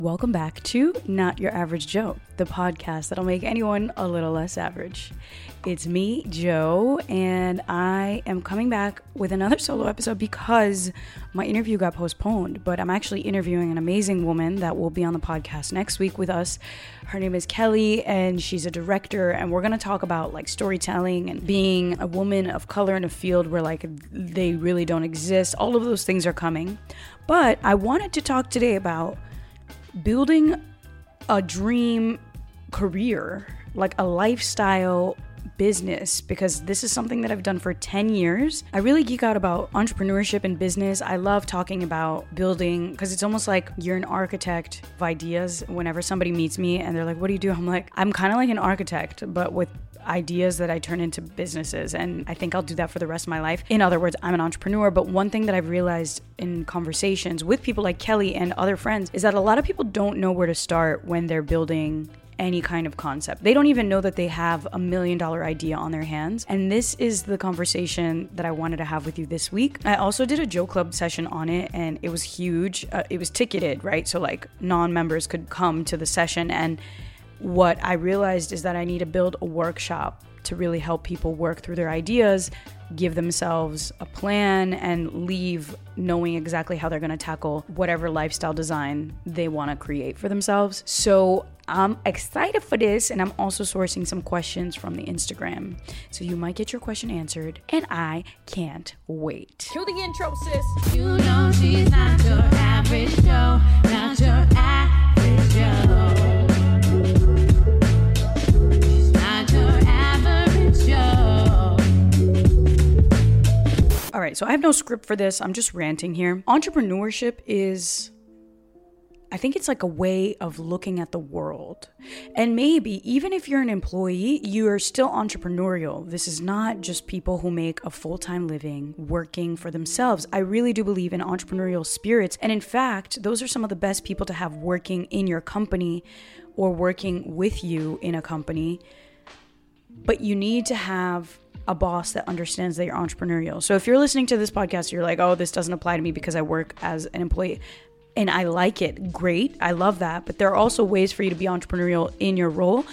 Welcome back to Not Your Average Joe, the podcast that'll make anyone a little less average. It's me, Jo, and I am coming back with another solo episode because my interview got postponed. But I'm actually interviewing an amazing woman that will be on the podcast next week with us. Her name is Kelly, and she's a director, and we're gonna talk about like storytelling and being a woman of color in a field where like they really don't exist. All of those things are coming. But I wanted to talk today about building a dream career, like a lifestyle business, because this is something that I've done for 10 years. I really geek out about entrepreneurship and business. I love talking about building because it's almost like you're an architect of ideas. Whenever somebody meets me and they're like, What do you do? I'm like, I'm kind of like an architect, but with ideas that I turn into businesses. And I think I'll do that for the rest of my life. In other words, I'm an entrepreneur. But one thing that I've realized in conversations with people like Kelly and other friends is that a lot of people don't know where to start when they're building any kind of concept. They don't even know that they have a million dollar idea on their hands. And this is the conversation that I wanted to have with you this week. I also did a JoClub session on it and it was huge. Uh, it was ticketed, right? So, like, non members could come to the session and what I realized is that I need to build a workshop to really help people work through their ideas, give themselves a plan, and leave knowing exactly how they're going to tackle whatever lifestyle design they want to create for themselves. So I'm excited for this, and I'm also sourcing some questions from the Instagram. So you might get your question answered, and I can't wait. Cue the intro, sis. You know she's not your average Joe, not your average right, so I have no script for this. I'm just ranting here. Entrepreneurship is I think it's like a way of looking at the world. And maybe even if you're an employee, you are still entrepreneurial. This is not just people who make a full time living working for themselves. I really do believe in entrepreneurial spirits. And in fact, those are some of the best people to have working in your company or working with you in a company. But you need to have a boss that understands that you're entrepreneurial. So if you're listening to this podcast, you're like, oh, this doesn't apply to me because I work as an employee and I like it. Great. I love that. But there are also ways for you to be entrepreneurial in your role.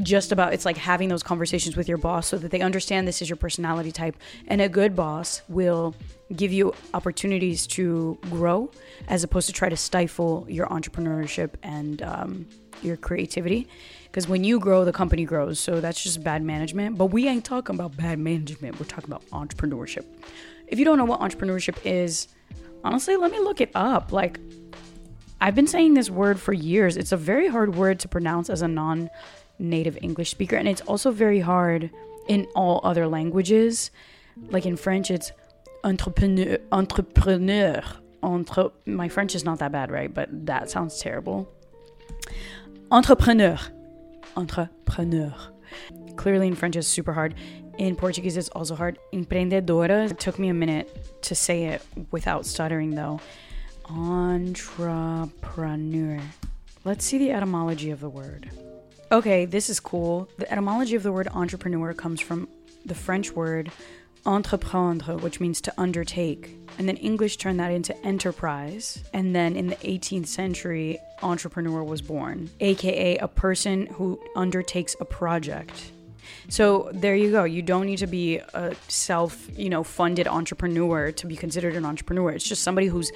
Just about it's like having those conversations with your boss so that they understand this is your personality type. And a good boss will give you opportunities to grow as opposed to try to stifle your entrepreneurship and um, your creativity. Because when you grow, the company grows. So that's just bad management. But we ain't talking about bad management. We're talking about entrepreneurship. If you don't know what entrepreneurship is, honestly, let me look it up. Like, I've been saying this word for years. It's a very hard word to pronounce as a non native English speaker, and it's also very hard in all other languages. Like in French, it's entrepreneur. Entrepreneur. Entre, my French is not that bad, right? But that sounds terrible. Entrepreneur. Entrepreneur. Clearly, in French, it's super hard. In Portuguese, it's also hard. Empreendedora. It took me a minute to say it without stuttering, though. Entrepreneur. Let's see the etymology of the word. Okay, this is cool. The etymology of the word entrepreneur comes from the French word entreprendre, which means to undertake. And then English turned that into enterprise. And then in the 18th century, entrepreneur was born, aka a person who undertakes a project. So there you go. You don't need to be a self, you know, funded entrepreneur to be considered an entrepreneur. It's just somebody who's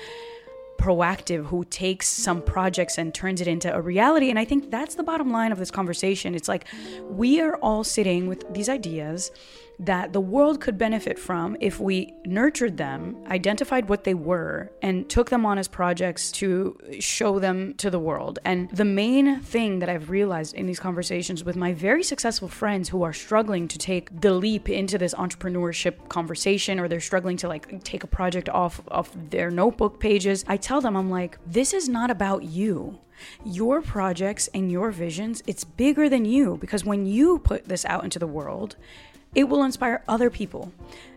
proactive who takes some projects and turns it into a reality and i think that's the bottom line of this conversation it's like we are all sitting with these ideas that the world could benefit from if we nurtured them, identified what they were, and took them on as projects to show them to the world. And the main thing that I've realized in these conversations with my very successful friends who are struggling to take the leap into this entrepreneurship conversation or they're struggling to like take a project off of their notebook pages, I tell them, I'm like, this is not about you your projects and your visions, it's bigger than you because when you put this out into the world, it will inspire other people.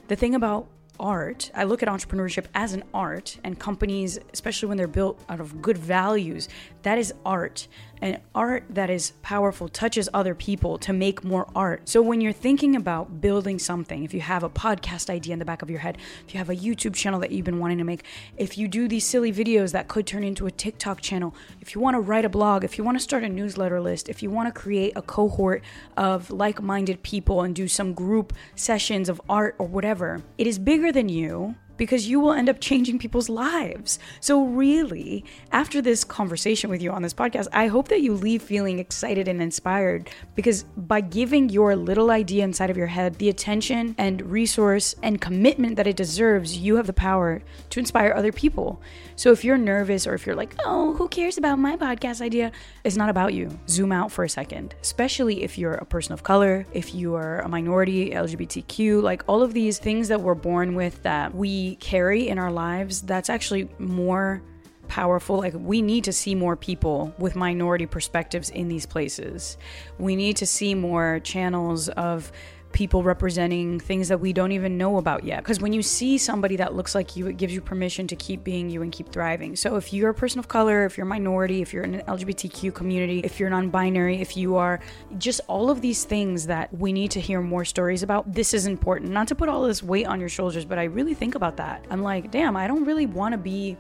The thing about art, I look at entrepreneurship as an art, and companies, especially when they're built out of good values, that is art. And art that is powerful touches other people to make more art. So when you're thinking about building something, if you have a podcast idea in the back of your head, if you have a YouTube channel that you've been wanting to make, if you do these silly videos that could turn into a TikTok channel, if you want to write a blog, if you want to start a newsletter list, if you want to create a cohort of like minded people and do some group sessions of art or whatever, it is bigger than you because you will end up changing people's lives. So, really, after this conversation with you on this podcast, I hope that you leave feeling excited and inspired because by giving your little idea inside of your head the attention and resource and commitment that it deserves, you have the power to inspire other people. So, if you're nervous or if you're like, oh, who cares about my podcast idea? It's not about you. Zoom out for a second, especially if you're a person of color, if you are a minority, LGBTQ, like all of these things that we're born with that we carry in our lives, that's actually more powerful. Like, we need to see more people with minority perspectives in these places. We need to see more channels of people representing things that we don't even know about yet. Because when you see somebody that looks like you, it gives you permission to keep being you and keep thriving. So if you're a person of color, if you're a minority, if you're in an LGBTQ community, if you're non binary, if you are just all of these things that we need to hear more stories about, this is important. Not to put all this weight on your shoulders, but I really think about that. I'm like, damn, I don't really want to be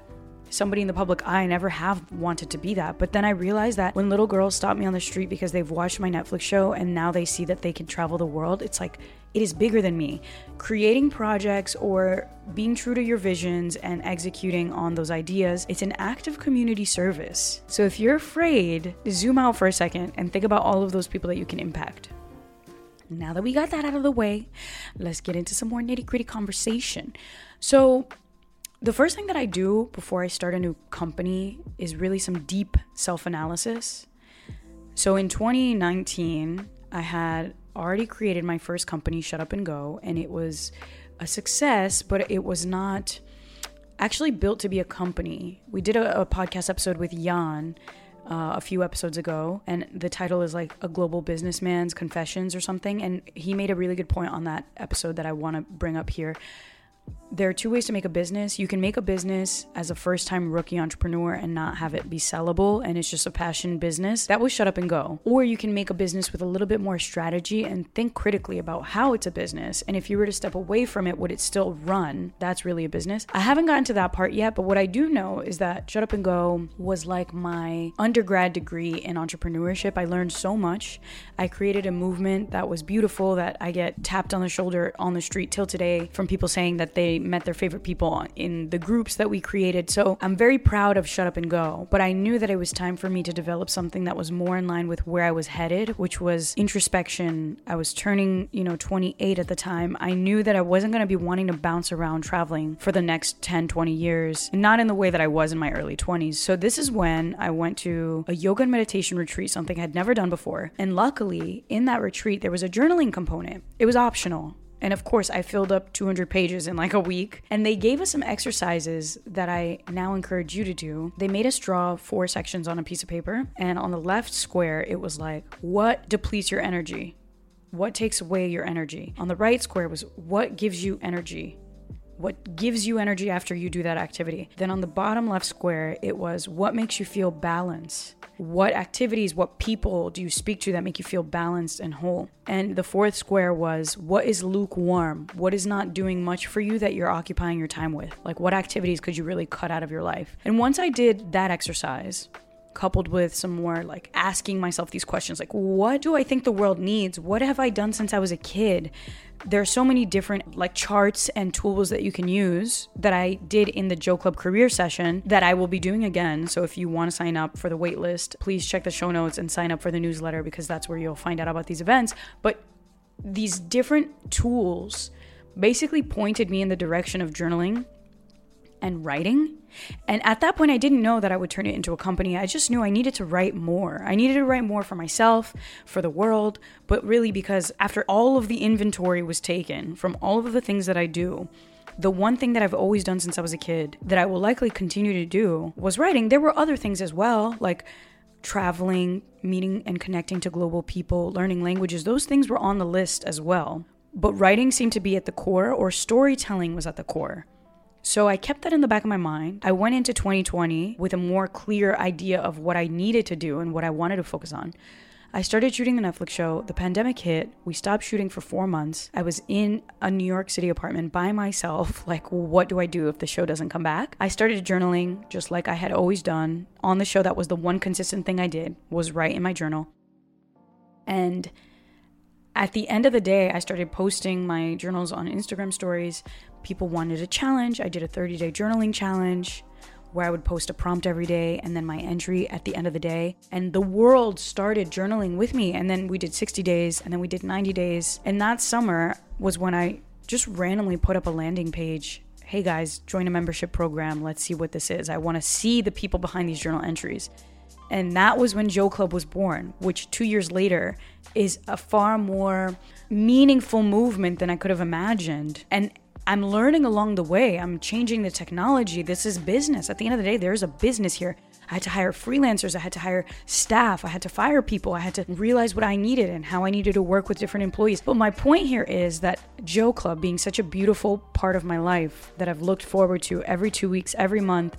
somebody in the public eye. I never have wanted to be that. But then I realized that when little girls stop me on the street because they've watched my Netflix show and now they see that they can travel the world, it's like it is bigger than me. Creating projects or being true to your visions and executing on those ideas, it's an act of community service. So if you're afraid, zoom out for a second and think about all of those people that you can impact. Now that we got that out of the way, let's get into some more nitty gritty conversation. So, the first thing that I do before I start a new company is really some deep self analysis. So in 2019, I had already created my first company, Shut Up and Go, and it was a success, but it was not actually built to be a company. We did a, a podcast episode with Jan uh, a few episodes ago, and the title is like A Global Businessman's Confessions or something. And he made a really good point on that episode that I want to bring up here there are two ways to make a business. You can make a business as a first time rookie entrepreneur and not have it be sellable and it's just a passion business. That will shut up and go. Or you can make a business with a little bit more strategy and think critically about how it's a business. And if you were to step away from it, would it still run? That's really a business. I haven't gotten to that part yet, but what I do know is that Shut Up and Go was like my undergrad degree in entrepreneurship. I learned so much. I created a movement that was beautiful that I get tapped on the shoulder on the street till today from people saying that they met their favorite people in the groups that we created. So I'm very proud of Shut Up and Go, but I knew that it was time for me to develop something that was more in line with where I was headed, which was introspection. I was turning, you know, 28 at the time. I knew that I wasn't going to be wanting to bounce around traveling for the next 10, 20 years, not in the way that I was in my early 20s. So this is when I went to a yoga and meditation retreat, something I had never done before. And luckily, in that retreat, there was a journaling component. It was optional. And of course, I filled up 200 pages in like a week. And they gave us some exercises that I now encourage you to do. They made us draw four sections on a piece of paper. And on the left square, it was like, what depletes your energy? What takes away your energy? On the right square was, what gives you energy? What gives you energy after you do that activity? Then on the bottom left square, it was, what makes you feel balanced? what activities, what people do you speak to that make you feel balanced and whole? And the fourth square was what is lukewarm? What is not doing much for you that you're occupying your time with? Like, what activities could you really cut out of your life? And once I did that exercise, coupled with some more like asking myself these questions like, what do I think the world needs? What have I done since I was a kid there are so many different like charts and tools that you can use that I did in the JoClub career session that I will be doing again. So if you want to sign up for the waitlist, please check the show notes and sign up for the newsletter because that's where you'll find out about these events. But these different tools basically pointed me in the direction of journaling and writing. And at that point, I didn't know that I would turn it into a company. I just knew I needed to write more. I needed to write more for myself, for the world, but really because after all of the inventory was taken from all of the things that I do, the one thing that I've always done since I was a kid that I will likely continue to do was writing. There were other things as well, like traveling, meeting and connecting to global people, learning languages. Those things were on the list as well. But writing seemed to be at the core, or storytelling was at the core. So I kept that in the back of my mind. I went into 2020 with a more clear idea of what I needed to do and what I wanted to focus on. I started shooting the Netflix show. The pandemic hit. We stopped shooting for four months. I was in a New York City apartment by myself. Like, what do I do if the show doesn't come back? I started journaling just like I had always done. On the show, that was the one consistent thing I did was write in my journal. And at the end of the day, I started posting my journals on Instagram stories. People wanted a challenge. I did a 30 day journaling challenge where I would post a prompt every day and then my entry at the end of the day. And the world started journaling with me. And then we did 60 days and then we did 90 days. And that summer was when I just randomly put up a landing page. Hey guys, join a membership program. Let's see what this is. I want to see the people behind these journal entries. And that was when JoClub was born, which two years later is a far more meaningful movement than I could have imagined. And I'm learning along the way. I'm changing the technology. This is business. At the end of the day, there's a business here. I had to hire freelancers. I had to hire staff. I had to fire people. I had to realize what I needed and how I needed to work with different employees. But my point here is that JoClub being such a beautiful part of my life that I've looked forward to every two weeks, every month,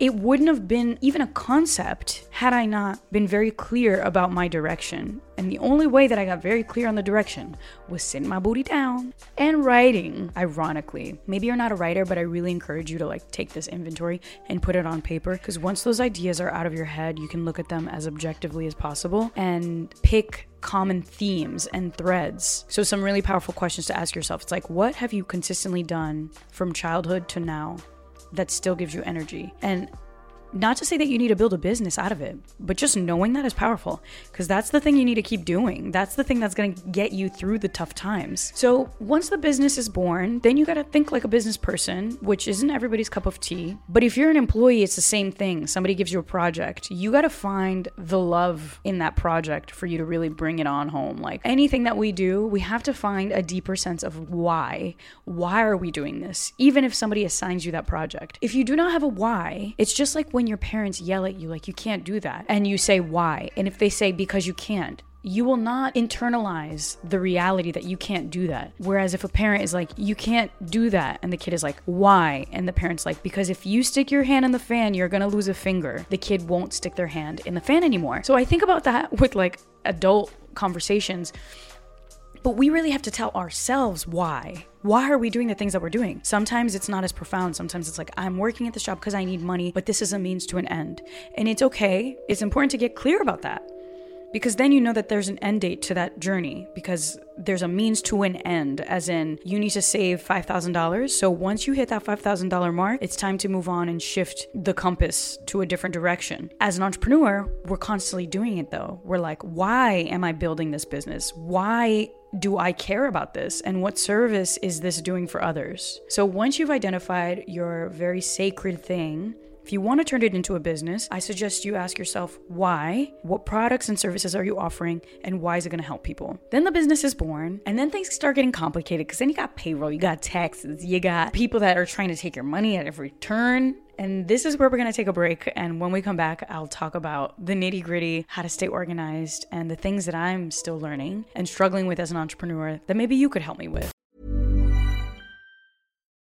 it wouldn't have been even a concept had I not been very clear about my direction. And the only way that I got very clear on the direction was sitting my booty down and writing, ironically. Maybe you're not a writer, but I really encourage you to like take this inventory and put it on paper because once those ideas are out of your head, you can look at them as objectively as possible and pick common themes and threads. So, some really powerful questions to ask yourself. It's like, what have you consistently done from childhood to now that still gives you energy. And not to say that you need to build a business out of it, but just knowing that is powerful because that's the thing you need to keep doing. That's the thing that's going to get you through the tough times. So, once the business is born, then you got to think like a business person, which isn't everybody's cup of tea. But if you're an employee, it's the same thing. Somebody gives you a project, you got to find the love in that project for you to really bring it on home. Like anything that we do, we have to find a deeper sense of why. Why are we doing this? Even if somebody assigns you that project. If you do not have a why, it's just like when your parents yell at you like you can't do that and you say why and if they say because you can't you will not internalize the reality that you can't do that. Whereas if a parent is like, you can't do that, and the kid is like, why? And the parent's like, because if you stick your hand in the fan, you're gonna lose a finger. The kid won't stick their hand in the fan anymore. So I think about that with like adult conversations. But we really have to tell ourselves why. Why are we doing the things that we're doing? Sometimes it's not as profound. Sometimes it's like, I'm working at this job because I need money, but this is a means to an end. And it's okay. It's important to get clear about that because then you know that there's an end date to that journey because there's a means to an end as in you need to save $5000 so once you hit that $5000 mark it's time to move on and shift the compass to a different direction as an entrepreneur we're constantly doing it though we're like why am i building this business why do I care about this? And what service is this doing for others? So once you've identified your very sacred thing, if you want to turn it into a business, I suggest you ask yourself why, what products and services are you offering, and why is it going to help people? Then the business is born, and then things start getting complicated because then you got payroll, you got taxes, you got people that are trying to take your money at every turn. And this is where we're to take a break. And when we come back, I'll talk about the nitty gritty, how to stay organized, and the things that I'm still learning and struggling with as an entrepreneur that maybe you could help me with.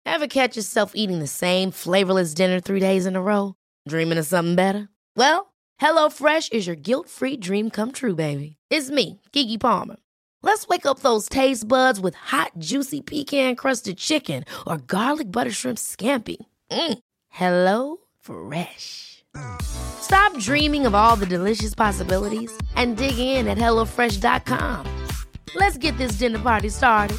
Ever catch yourself eating the same flavorless dinner three days in a row? Dreaming of something better? Well, HelloFresh is your guilt free dream come true, baby. It's me, Keke Palmer. Let's wake up those taste buds with hot, juicy pecan crusted chicken or garlic butter shrimp scampi. Mm. Hello Fresh. Stop dreaming of all the delicious possibilities and dig in at HelloFresh.com. Let's get this dinner party started.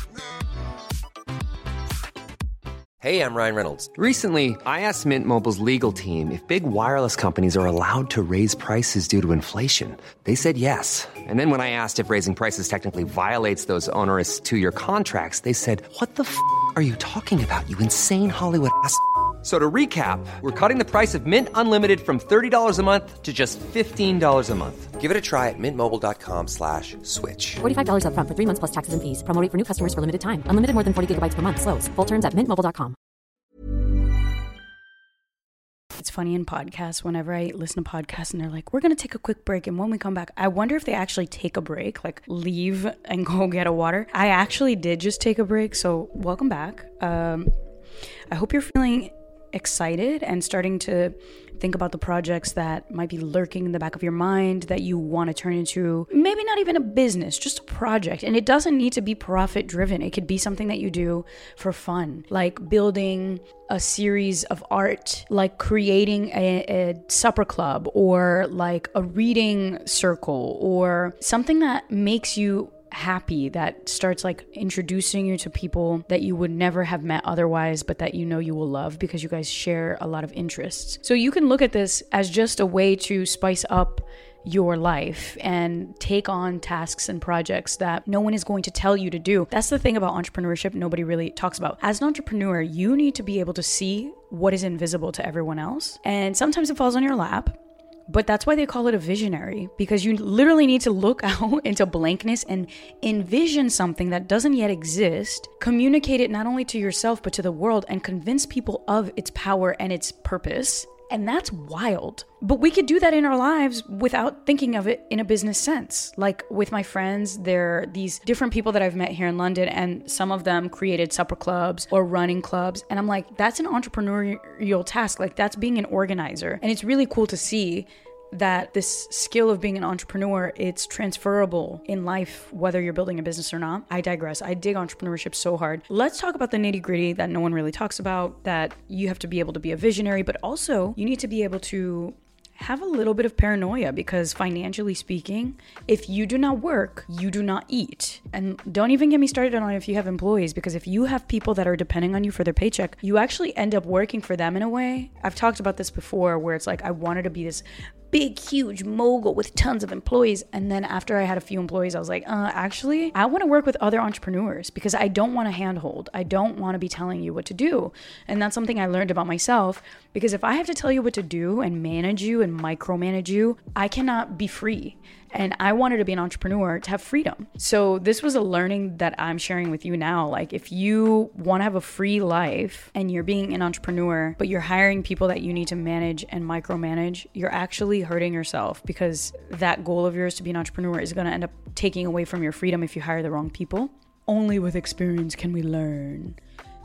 Hey, I'm Ryan Reynolds. Recently, I asked Mint Mobile's legal team if big wireless companies are allowed to raise prices due to inflation. They said yes. And then when I asked if raising prices technically violates those onerous two year contracts, they said, What the f are you talking about, you insane Hollywood ass? F- So to recap, we're cutting the price of Mint Unlimited from $30 a month to just $15 a month. Give it a try at mintmobile.com slash switch. $45 upfront for three months plus taxes and fees. Promo rate for new customers for limited time. Unlimited more than 40 gigabytes per month. Slows. Full terms at mintmobile.com. It's funny in podcasts whenever I listen to podcasts and they're like, we're going to take a quick break. And when we come back, I wonder if they actually take a break, like leave and go get a water. I actually did just take a break. So, welcome back. Um, I hope you're feeling excited and starting to think about the projects that might be lurking in the back of your mind that you want to turn into maybe not even a business, just a project. And it doesn't need to be profit driven, it could be something that you do for fun, like building a series of art, like creating a, a supper club or like a reading circle or something that makes you happy that starts like introducing you to people that you would never have met otherwise but that you know you will love because you guys share a lot of interests. So you can look at this as just a way to spice up your life and take on tasks and projects that no one is going to tell you to do. That's the thing about entrepreneurship nobody really talks about. As an entrepreneur, you need to be able to see what is invisible to everyone else. And sometimes it falls on your lap. But that's why they call it a visionary because you literally need to look out into blankness and envision something that doesn't yet exist, communicate it not only to yourself but to the world, and convince people of its power and its purpose. And that's wild. But we could do that in our lives without thinking of it in a business sense. Like with my friends, there are these different people that I've met here in London, and some of them created supper clubs or running clubs. And I'm like, that's an entrepreneurial task. Like, that's being an organizer. And it's really cool to see that this skill of being an entrepreneur it's transferable in life whether you're building a business or not i digress i dig entrepreneurship so hard let's talk about the nitty gritty that no one really talks about that you have to be able to be a visionary but also you need to be able to have a little bit of paranoia because financially speaking, if you do not work, you do not eat. And don't even get me started on if you have employees because if you have people that are depending on you for their paycheck, you actually end up working for them in a way. I've talked about this before where it's like I wanted to be this big, huge mogul with tons of employees. And then after I had a few employees, I was like, uh, actually, I want to work with other entrepreneurs because I don't want to handhold. I don't want to be telling you what to do. And that's something I learned about myself because if I have to tell you what to do and manage you and micromanage you, I cannot be free. And I wanted to be an entrepreneur to have freedom. So this was a learning that I'm sharing with you now. Like if you want to have a free life and you're being an entrepreneur, but you're hiring people that you need to manage and micromanage, you're actually hurting yourself because that goal of yours to be an entrepreneur is going to end up taking away from your freedom if you hire the wrong people. Only with experience can we learn.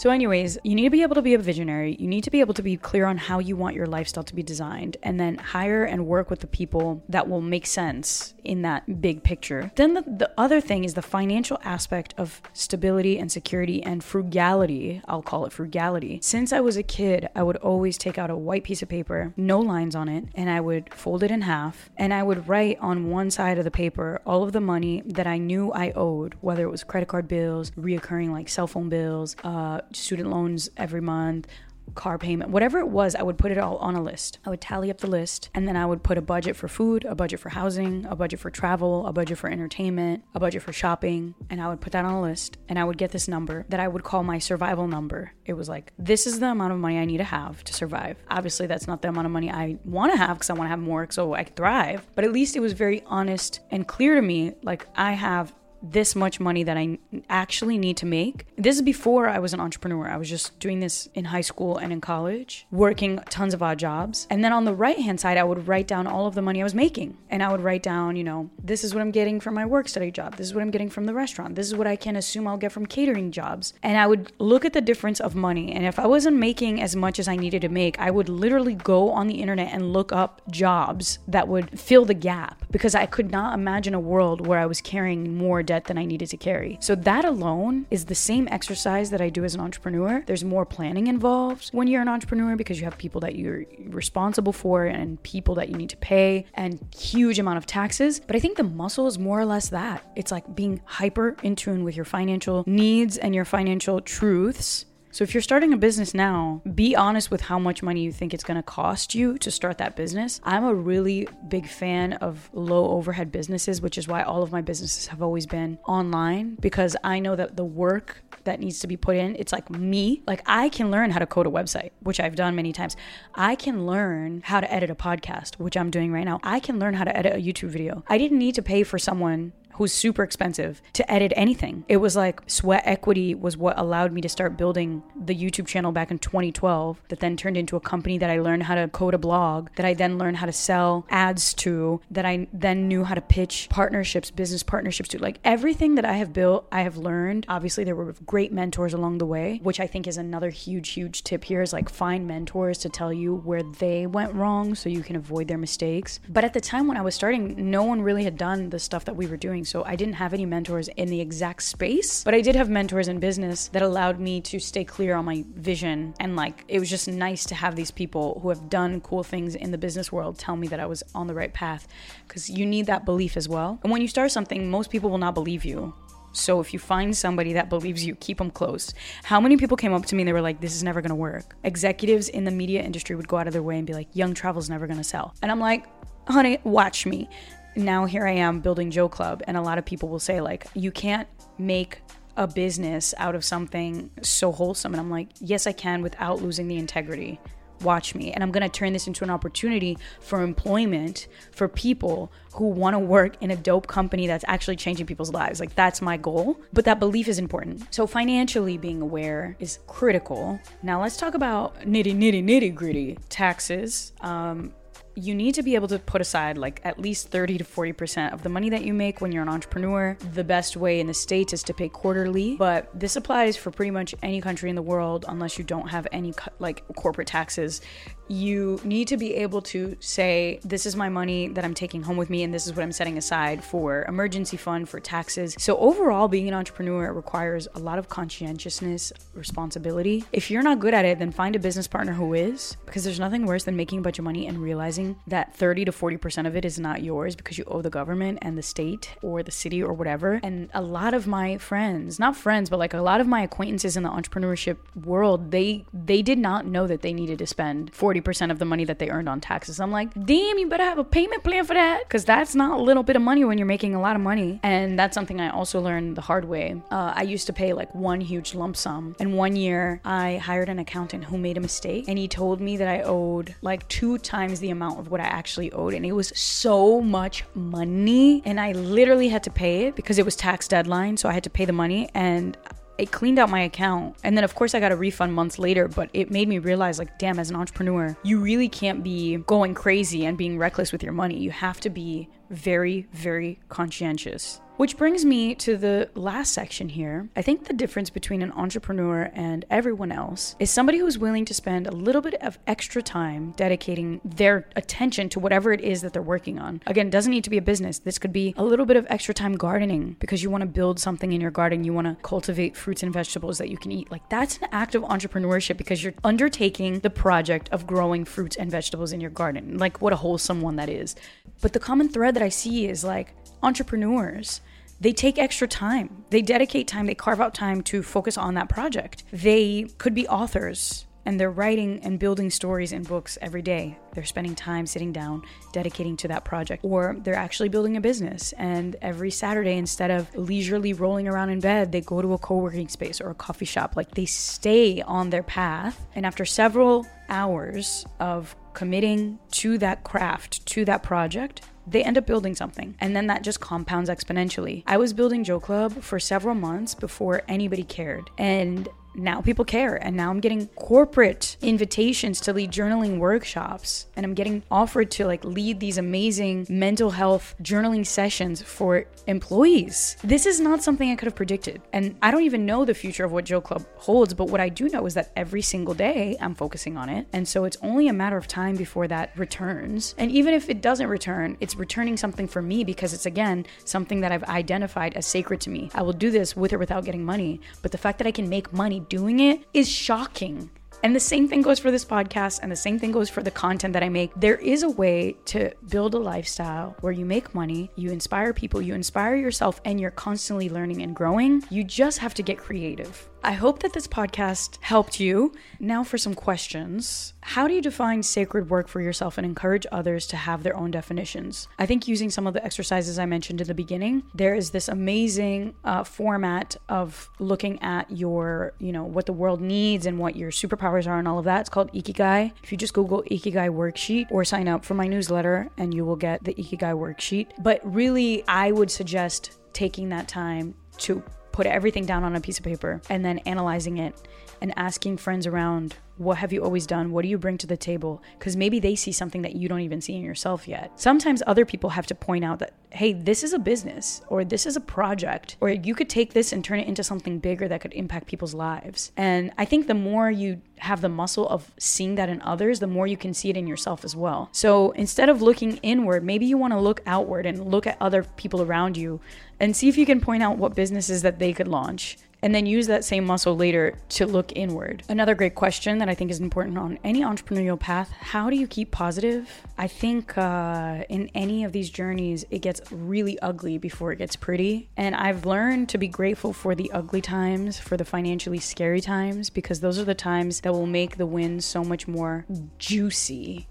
So, anyways, you need to be able to be a visionary. You need to be able to be clear on how you want your lifestyle to be designed, and then hire and work with the people that will make sense in that big picture. Then, the, the other thing is the financial aspect of stability and security and frugality. I'll call it frugality. Since I was a kid, I would always take out a white piece of paper, no lines on it, and I would fold it in half, and I would write on one side of the paper all of the money that I knew I owed, whether it was credit card bills, reoccurring like cell phone bills, uh, student loans every month, car payment, whatever it was, I would put it all on a list. I would tally up the list and then I would put a budget for food, a budget for housing, a budget for travel, a budget for entertainment, a budget for shopping, and I would put that on a list and I would get this number that I would call my survival number. It was like, this is the amount of money I need to have to survive. Obviously, that's not the amount of money I want to have because I want to have more so I could thrive, but at least it was very honest and clear to me like I have this much money that I actually need to make. This is before I was an entrepreneur. I was just doing this in high school and in college, working tons of odd jobs. And then on the right hand side, I would write down all of the money I was making. And I would write down, you know, this is what I'm getting from my work study job. This is what I'm getting from the restaurant. This is what I can assume I'll get from catering jobs. And I would look at the difference of money. And if I wasn't making as much as I needed to make, I would literally go on the internet and look up jobs that would fill the gap because I could not imagine a world where I was carrying more debt than I needed to carry. So that alone is the same exercise that I do as an entrepreneur. There's more planning involved when you're an entrepreneur because you have people that you're responsible for and people that you need to pay and huge amount of taxes. But I think the muscle is more or less that. It's like being hyper in tune with your financial needs and your financial truths So if you're starting a business now, be honest with how much money you think it's going to cost you to start that business. I'm a really big fan of low overhead businesses, which is why all of my businesses have always been online because I know that the work that needs to be put in, it's like me. Like I can learn how to code a website, which I've done many times. I can learn how to edit a podcast, which I'm doing right now. I can learn how to edit a YouTube video. I didn't need to pay for someone who's super expensive to edit anything. It was like sweat equity was what allowed me to start building the YouTube channel back in 2012 that then turned into a company that I learned how to code a blog, that I then learned how to sell ads to, that I then knew how to pitch partnerships, business partnerships to. Like everything that I have built, I have learned. Obviously there were great mentors along the way, which I think is another huge huge tip here is like find mentors to tell you where they went wrong so you can avoid their mistakes. But at the time when I was starting, no one really had done the stuff that we were doing. So I didn't have any mentors in the exact space, but I did have mentors in business that allowed me to stay clear on my vision. And like, it was just nice to have these people who have done cool things in the business world tell me that I was on the right path because you need that belief as well. And when you start something, most people will not believe you. So if you find somebody that believes you, keep them close. How many people came up to me and they were like, this is never gonna work? Executives in the media industry would go out of their way and be like, young travel's never gonna sell. And I'm like, honey, watch me now here I am building JoClub, and a lot of people will say, like, you can't make a business out of something so wholesome. And I'm like, yes, I can without losing the integrity. Watch me. And I'm going to turn this into an opportunity for employment for people who want to work in a dope company that's actually changing people's lives. Like, that's my goal. But that belief is important. So, financially being aware is critical. Now, let's talk about nitty, nitty, nitty gritty taxes. Um, you need to be able to put aside like at least 30 to 40% of the money that you make when you're an entrepreneur. The best way in the States is to pay quarterly, but this applies for pretty much any country in the world unless you don't have any like corporate taxes. You need to be able to say, This is my money that I'm taking home with me, and this is what I'm setting aside for emergency fund, for taxes. So, overall, being an entrepreneur requires a lot of conscientiousness, responsibility. If you're not good at it, then find a business partner who is, because there's nothing worse than making a bunch of money and realizing that 30 to 40% of it is not yours because you owe the government and the state or the city or whatever. And a lot of my friends, not friends, but like a lot of my acquaintances in the entrepreneurship world, they they did not know that they needed to spend 40% of the money that they earned on taxes. I'm like, damn, you better have a payment plan for that because that's not a little bit of money when you're making a lot of money. And that's something I also learned the hard way. Uh, I used to pay like one huge lump sum. And one year I hired an accountant who made a mistake and he told me that I owed like two times the amount of what I actually owed. And it was so much money. And I literally had to pay it because it was tax deadline. So I had to pay the money. And it cleaned out my account. And then, of course, I got a refund months later, but it made me realize like, damn, as an entrepreneur, you really can't be going crazy and being reckless with your money. You have to be very, very conscientious. Which brings me to the last section here. I think the difference between an entrepreneur and everyone else is somebody who's willing to spend a little bit of extra time dedicating their attention to whatever it is that they're working on. Again, it doesn't need to be a business. This could be a little bit of extra time gardening because you want to build something in your garden. You want to cultivate fruits and vegetables that you can eat. Like that's an act of entrepreneurship because you're undertaking the project of growing fruits and vegetables in your garden. Like what a wholesome one that is. But the common thread that I see is like entrepreneurs they take extra time. They dedicate time, they carve out time to focus on that project. They could be authors and they're writing and building stories in books every day. They're spending time sitting down, dedicating to that project. Or they're actually building a business and every Saturday, instead of leisurely rolling around in bed, they go to a co working space or a coffee shop. Like they stay on their path. And after several hours of committing to that craft, to that project, they end up building something and then that just compounds exponentially. I was building JoClub for several months before anybody cared. And now people care and now i'm getting corporate invitations to lead journaling workshops and i'm getting offered to like lead these amazing mental health journaling sessions for employees. This is not something i could have predicted and i don't even know the future of what JoClub holds but what i do know is that every single day i'm focusing on it and so it's only a matter of time before that returns. And even if it doesn't return it's returning something for me because it's again something that i've identified as sacred to me. I will do this with or without getting money but the fact that i can make money doing it is shocking. And the same thing goes for this podcast, and the same thing goes for the content that I make. There is a way to build a lifestyle where you make money, you inspire people, you inspire yourself, and you're constantly learning and growing. You just have to get creative. I hope that this podcast helped you. Now for some questions. How do you define sacred work for yourself and encourage others to have their own definitions? I think using some of the exercises I mentioned in the beginning, there is this amazing uh, format of looking at your, you know, what the world needs and what your superpowers are and all of that. It's called Ikigai. If you just Google Ikigai worksheet or sign up for my newsletter and you will get the Ikigai worksheet. But really, I would suggest taking that time to put everything down on a piece of paper and then analyzing it and asking friends around what have you always done? What do you bring to the table? Because maybe they see something that you don't even see in yourself yet. Sometimes other people have to point out that hey this is a business or this is a project or you could take this and turn it into something bigger that could impact people's lives. And i think the more you have the muscle of seeing that in others the more you can see it in yourself as well. So instead of looking inward maybe you want to look outward and look at other people around you and see if you can point out what businesses that they could launch and then use that same muscle later to look inward. Another great question that I think is important on any entrepreneurial path how do you keep positive? I think uh, in any of these journeys, it gets really ugly before it gets pretty. And I've learned to be grateful for the ugly times, for the financially scary times, because those are the times that will make the wins so much more juicy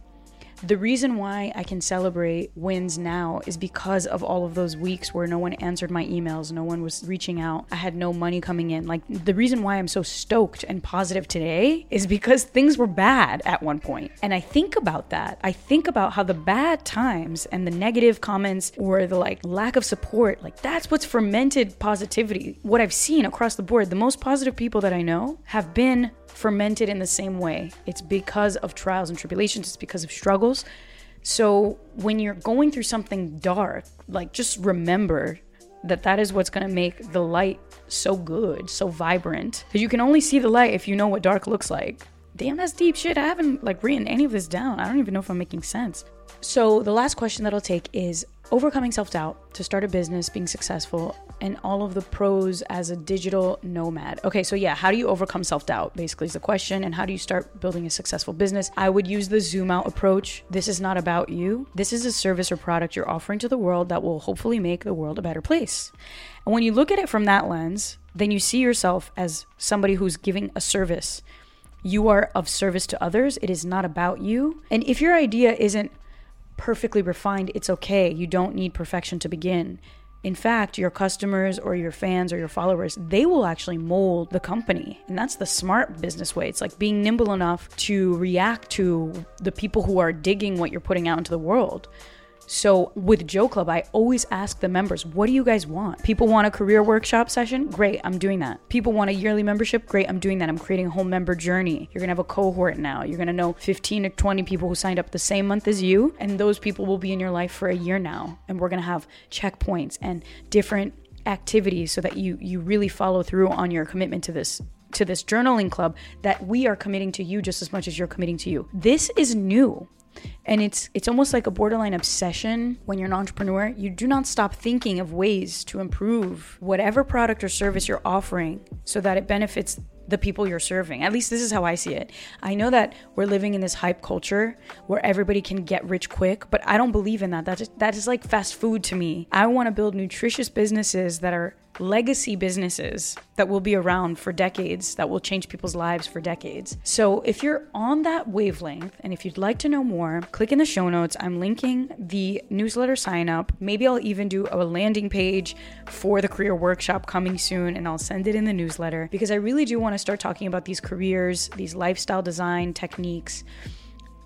the reason why I can celebrate wins now is because of all of those weeks where no one answered my emails, no one was reaching out, I had no money coming in. Like the reason why I'm so stoked and positive today is because things were bad at one point. And I think about that. I think about how the bad times and the negative comments or the like lack of support, like that's what's fermented positivity. What I've seen across the board, the most positive people that I know have been fermented in the same way. It's because of trials and tribulations, it's because of struggles. So when you're going through something dark, like just remember that that is what's going to make the light so good, so vibrant. Because you can only see the light if you know what dark looks like. Damn, that's deep shit. I haven't like written any of this down. I don't even know if I'm making sense. So the last question that I'll take is overcoming self-doubt to start a business, being successful, and all of the pros as a digital nomad. Okay, so yeah, how do you overcome self-doubt? Basically is the question and how do you start building a successful business? I would use the zoom out approach. This is not about you. This is a service or product you're offering to the world that will hopefully make the world a better place. And when you look at it from that lens, then you see yourself as somebody who's giving a service. You are of service to others. It is not about you. And if your idea isn't perfectly refined, it's okay. You don't need perfection to begin. In fact, your customers or your fans or your followers, they will actually mold the company. And that's the smart business way. It's like being nimble enough to react to the people who are digging what you're putting out into the world. So with JoClub, I always ask the members, what do you guys want? People want a career workshop session? Great, I'm doing that. People want a yearly membership? Great, I'm doing that. I'm creating a whole member journey. You're gonna have a cohort now. You're gonna know 15 to 20 people who signed up the same month as you, and those people will be in your life for a year now. And we're gonna have checkpoints and different activities so that you you really follow through on your commitment to this to this journaling club that we are committing to you just as much as you're committing to you. This is new and it's it's almost like a borderline obsession when you're an entrepreneur. You do not stop thinking of ways to improve whatever product or service you're offering so that it benefits the people you're serving. At least this is how i see it. I know that we're living in this hype culture where everybody can get rich quick but i don't believe in that. That is, that is like fast food to me. I want to build nutritious businesses that are legacy businesses that will be around for decades, that will change people's lives for decades. So, if you're on that wavelength and if you'd like to know more, click in the show notes. I'm linking the newsletter sign up. Maybe I'll even do a landing page for the career workshop coming soon and I'll send it in the newsletter because I really do want to start talking about these careers, these lifestyle design techniques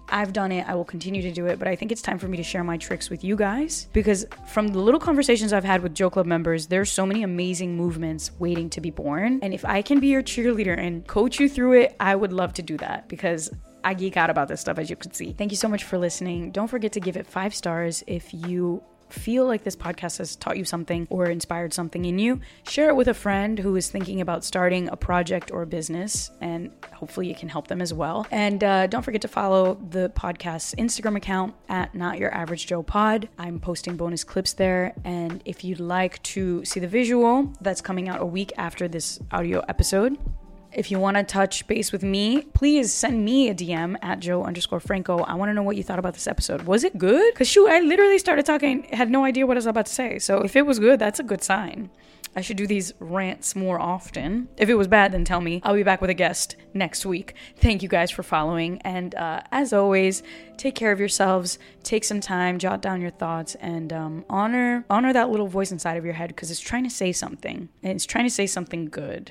I've done it. I will continue to do it, but I think it's time for me to share my tricks with you guys because from the little conversations I've had with JoClub members, there's so many amazing movements waiting to be born. And if I can be your cheerleader and coach you through it, I would love to do that because I geek out about this stuff, as you can see. Thank you so much for listening. Don't forget to give it five stars if you feel like this podcast has taught you something or inspired something in you, share it with a friend who is thinking about starting a project or a business, and hopefully it can help them as well. And uh, don't forget to follow the podcast's Instagram account at Not Your Average Joe Pod. I'm posting bonus clips there, and if you'd like to see the visual, that's coming out a week after this audio episode. If you want to touch base with me, please send me a DM at Jo underscore Franco. I want to know what you thought about this episode. Was it good? Because shoot, I literally started talking, had no idea what I was about to say. So if it was good, that's a good sign. I should do these rants more often. If it was bad, then tell me. I'll be back with a guest next week. Thank you guys for following. And uh, as always, take care of yourselves. Take some time, jot down your thoughts, and um, honor honor that little voice inside of your head because it's trying to say something. And it's trying to say something good.